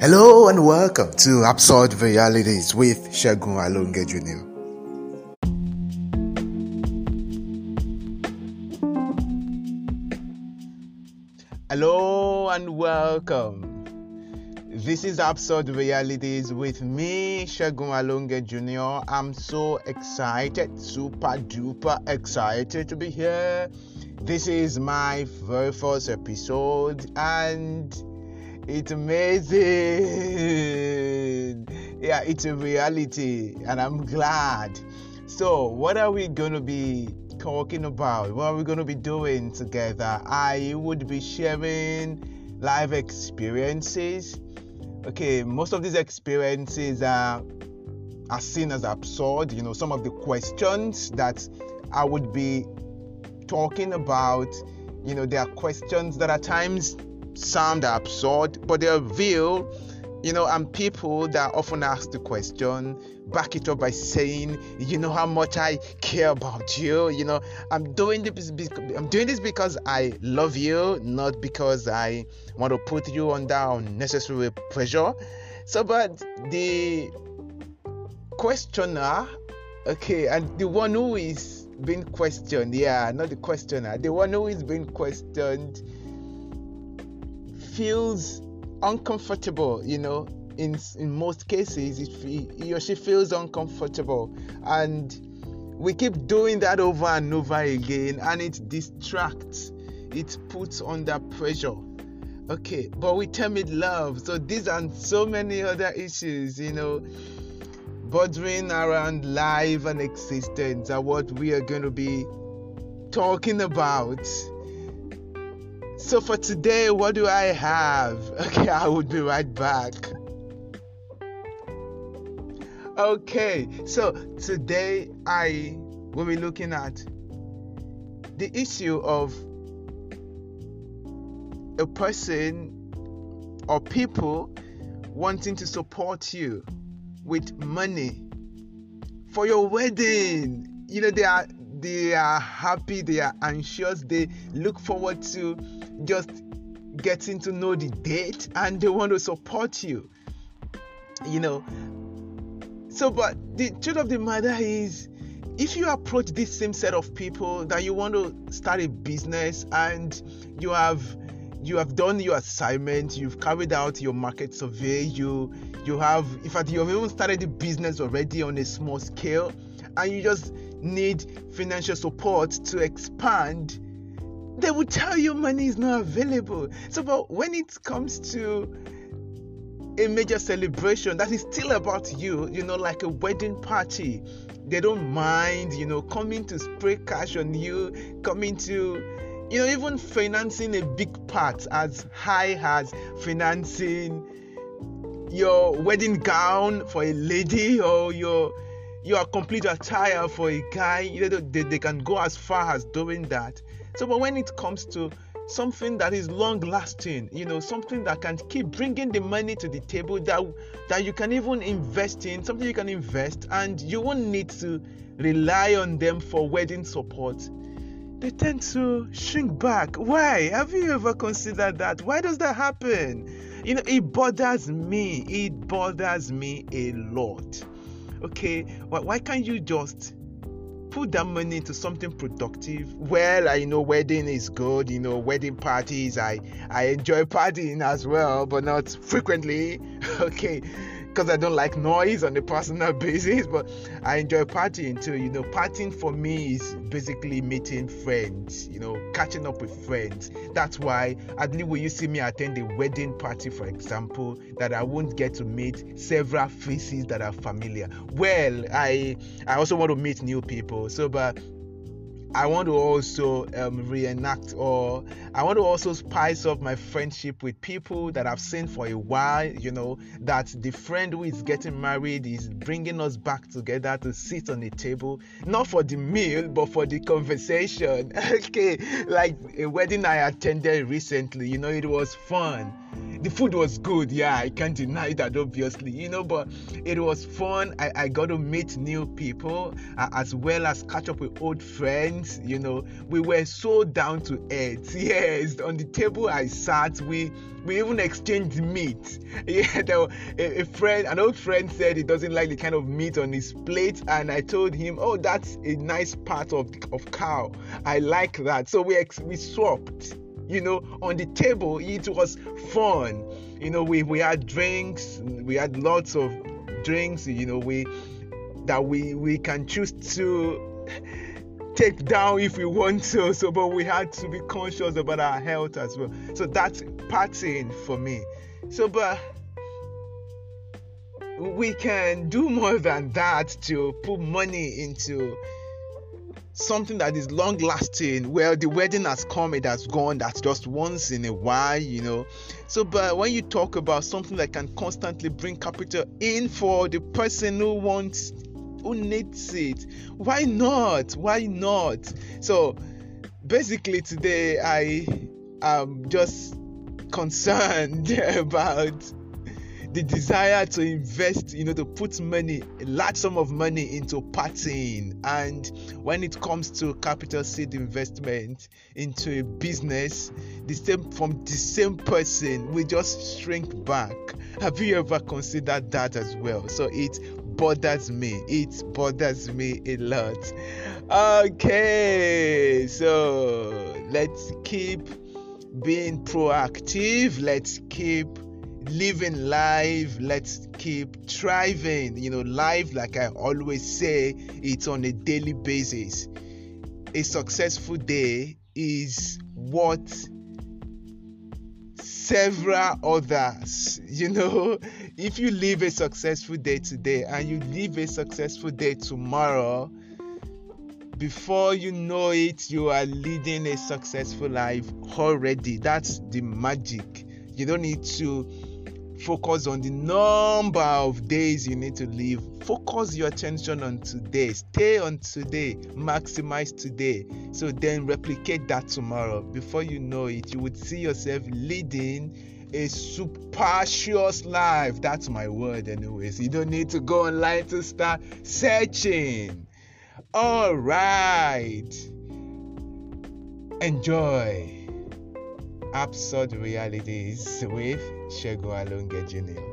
Hello and welcome to Absurd Realities with Shagun Alonge Jr. Hello and welcome. This is Absurd Realities with me, Shagun Alonge Jr. I'm so excited, super duper excited to be here. This is my very first episode and it's amazing. Yeah, it's a reality, and I'm glad. So, what are we going to be talking about? What are we going to be doing together? I would be sharing life experiences. Okay, most of these experiences are are seen as absurd. You know, some of the questions that I would be talking about, you know, there are questions that at times sound absurd, but they're real. You know, and people that often ask the question back it up by saying, "You know how much I care about you. You know, I'm doing this. I'm doing this because I love you, not because I want to put you under unnecessary pressure." So, but the questioner, okay, and the one who is being questioned, yeah, not the questioner, the one who is being questioned feels uncomfortable, you know, in in most cases he or she feels uncomfortable. And we keep doing that over and over again and it distracts it puts under pressure. Okay but we term it love. So these and so many other issues you know bordering around life and existence are what we are going to be talking about so for today, what do I have? Okay, I will be right back. Okay, so today I will be looking at the issue of a person or people wanting to support you with money for your wedding. You know, they are they are happy, they are anxious, they look forward to just getting to know the date and they want to support you. You know. So, but the truth of the matter is, if you approach this same set of people that you want to start a business and you have you have done your assignment you've carried out your market survey you you have in fact you've even started the business already on a small scale and you just need financial support to expand they will tell you money is not available. So, but when it comes to a major celebration that is still about you, you know, like a wedding party, they don't mind, you know, coming to spray cash on you, coming to, you know, even financing a big part as high as financing your wedding gown for a lady or your your complete attire for a guy. You know, they, they can go as far as doing that. So, but when it comes to something that is long lasting, you know, something that can keep bringing the money to the table that that you can even invest in, something you can invest and you won't need to rely on them for wedding support. They tend to shrink back. Why? Have you ever considered that? Why does that happen? You know, it bothers me. It bothers me a lot. Okay, why, why can't you just put that money into something productive? Well i know wedding is good you know wedding parties i i enjoy partying as well but not frequently. Okay because I don't like noise on a personal basis, but I enjoy partying too. You know, partying for me is basically meeting friends, you know, catching up with friends. That's why, at least when you see me attend a wedding party, for example, that I won't get to meet several faces that are familiar. Well, I I also want to meet new people. So, but I want to also um, reenact or I want to also spice up my friendship with people that I've seen for a while. You know, that the friend who is getting married is bringing us back together to sit on a table, not for the meal, but for the conversation. okay, like a wedding I attended recently, you know, it was fun the food was good yeah i can't deny that obviously you know but it was fun i, I got to meet new people uh, as well as catch up with old friends. You know, we were so down to earth. Yes, on the table I sat, we we even exchanged meat. Yeah, there, a, a friend, an old friend said he doesn't like the kind of meat on his plate, and I told him, "Oh, that's a nice part of of cow. I like that." So we ex- we swapped. You know, on the table, it was fun. You know, we we had drinks, we had lots of drinks. You know, we that we we can choose to take down if we want to so but we had to be conscious about our health as well so that's partying for me so but we can do more than that to put money into something that is long lasting well the wedding has come it has gone that's just once in a while you know. So but when you talk about something that can constantly bring capital in for the person who wants who needs it why not? Why not? So basically today i am just concerned about the desire to invest, you know, to put money, a large sum of money into partying. And when it comes to capital seed investment into a business, the same from the same person, we just shrink back. Have you ever considered that as well? So it bothers me. It bothers me a lot. Okay, so let's keep being proactive. Let's keep living life let's keep thriving. You know life like i always say it's on a daily basis. A successful day is what several others you know. If you live a successful day today and you live a successful day tomorrow before you know it you are leading a successful life already. That's the magic. You don't need to focus on the number of days you need to live. Focus your attention on today. Stay on today. Maximize today. So then replicate that tomorrow. Before you know it you would see yourself leading a superstitious life. That's my word anyways. You don't need to go online to start searching. All right. Enjoy absurd realities with Shego Alonge Jr.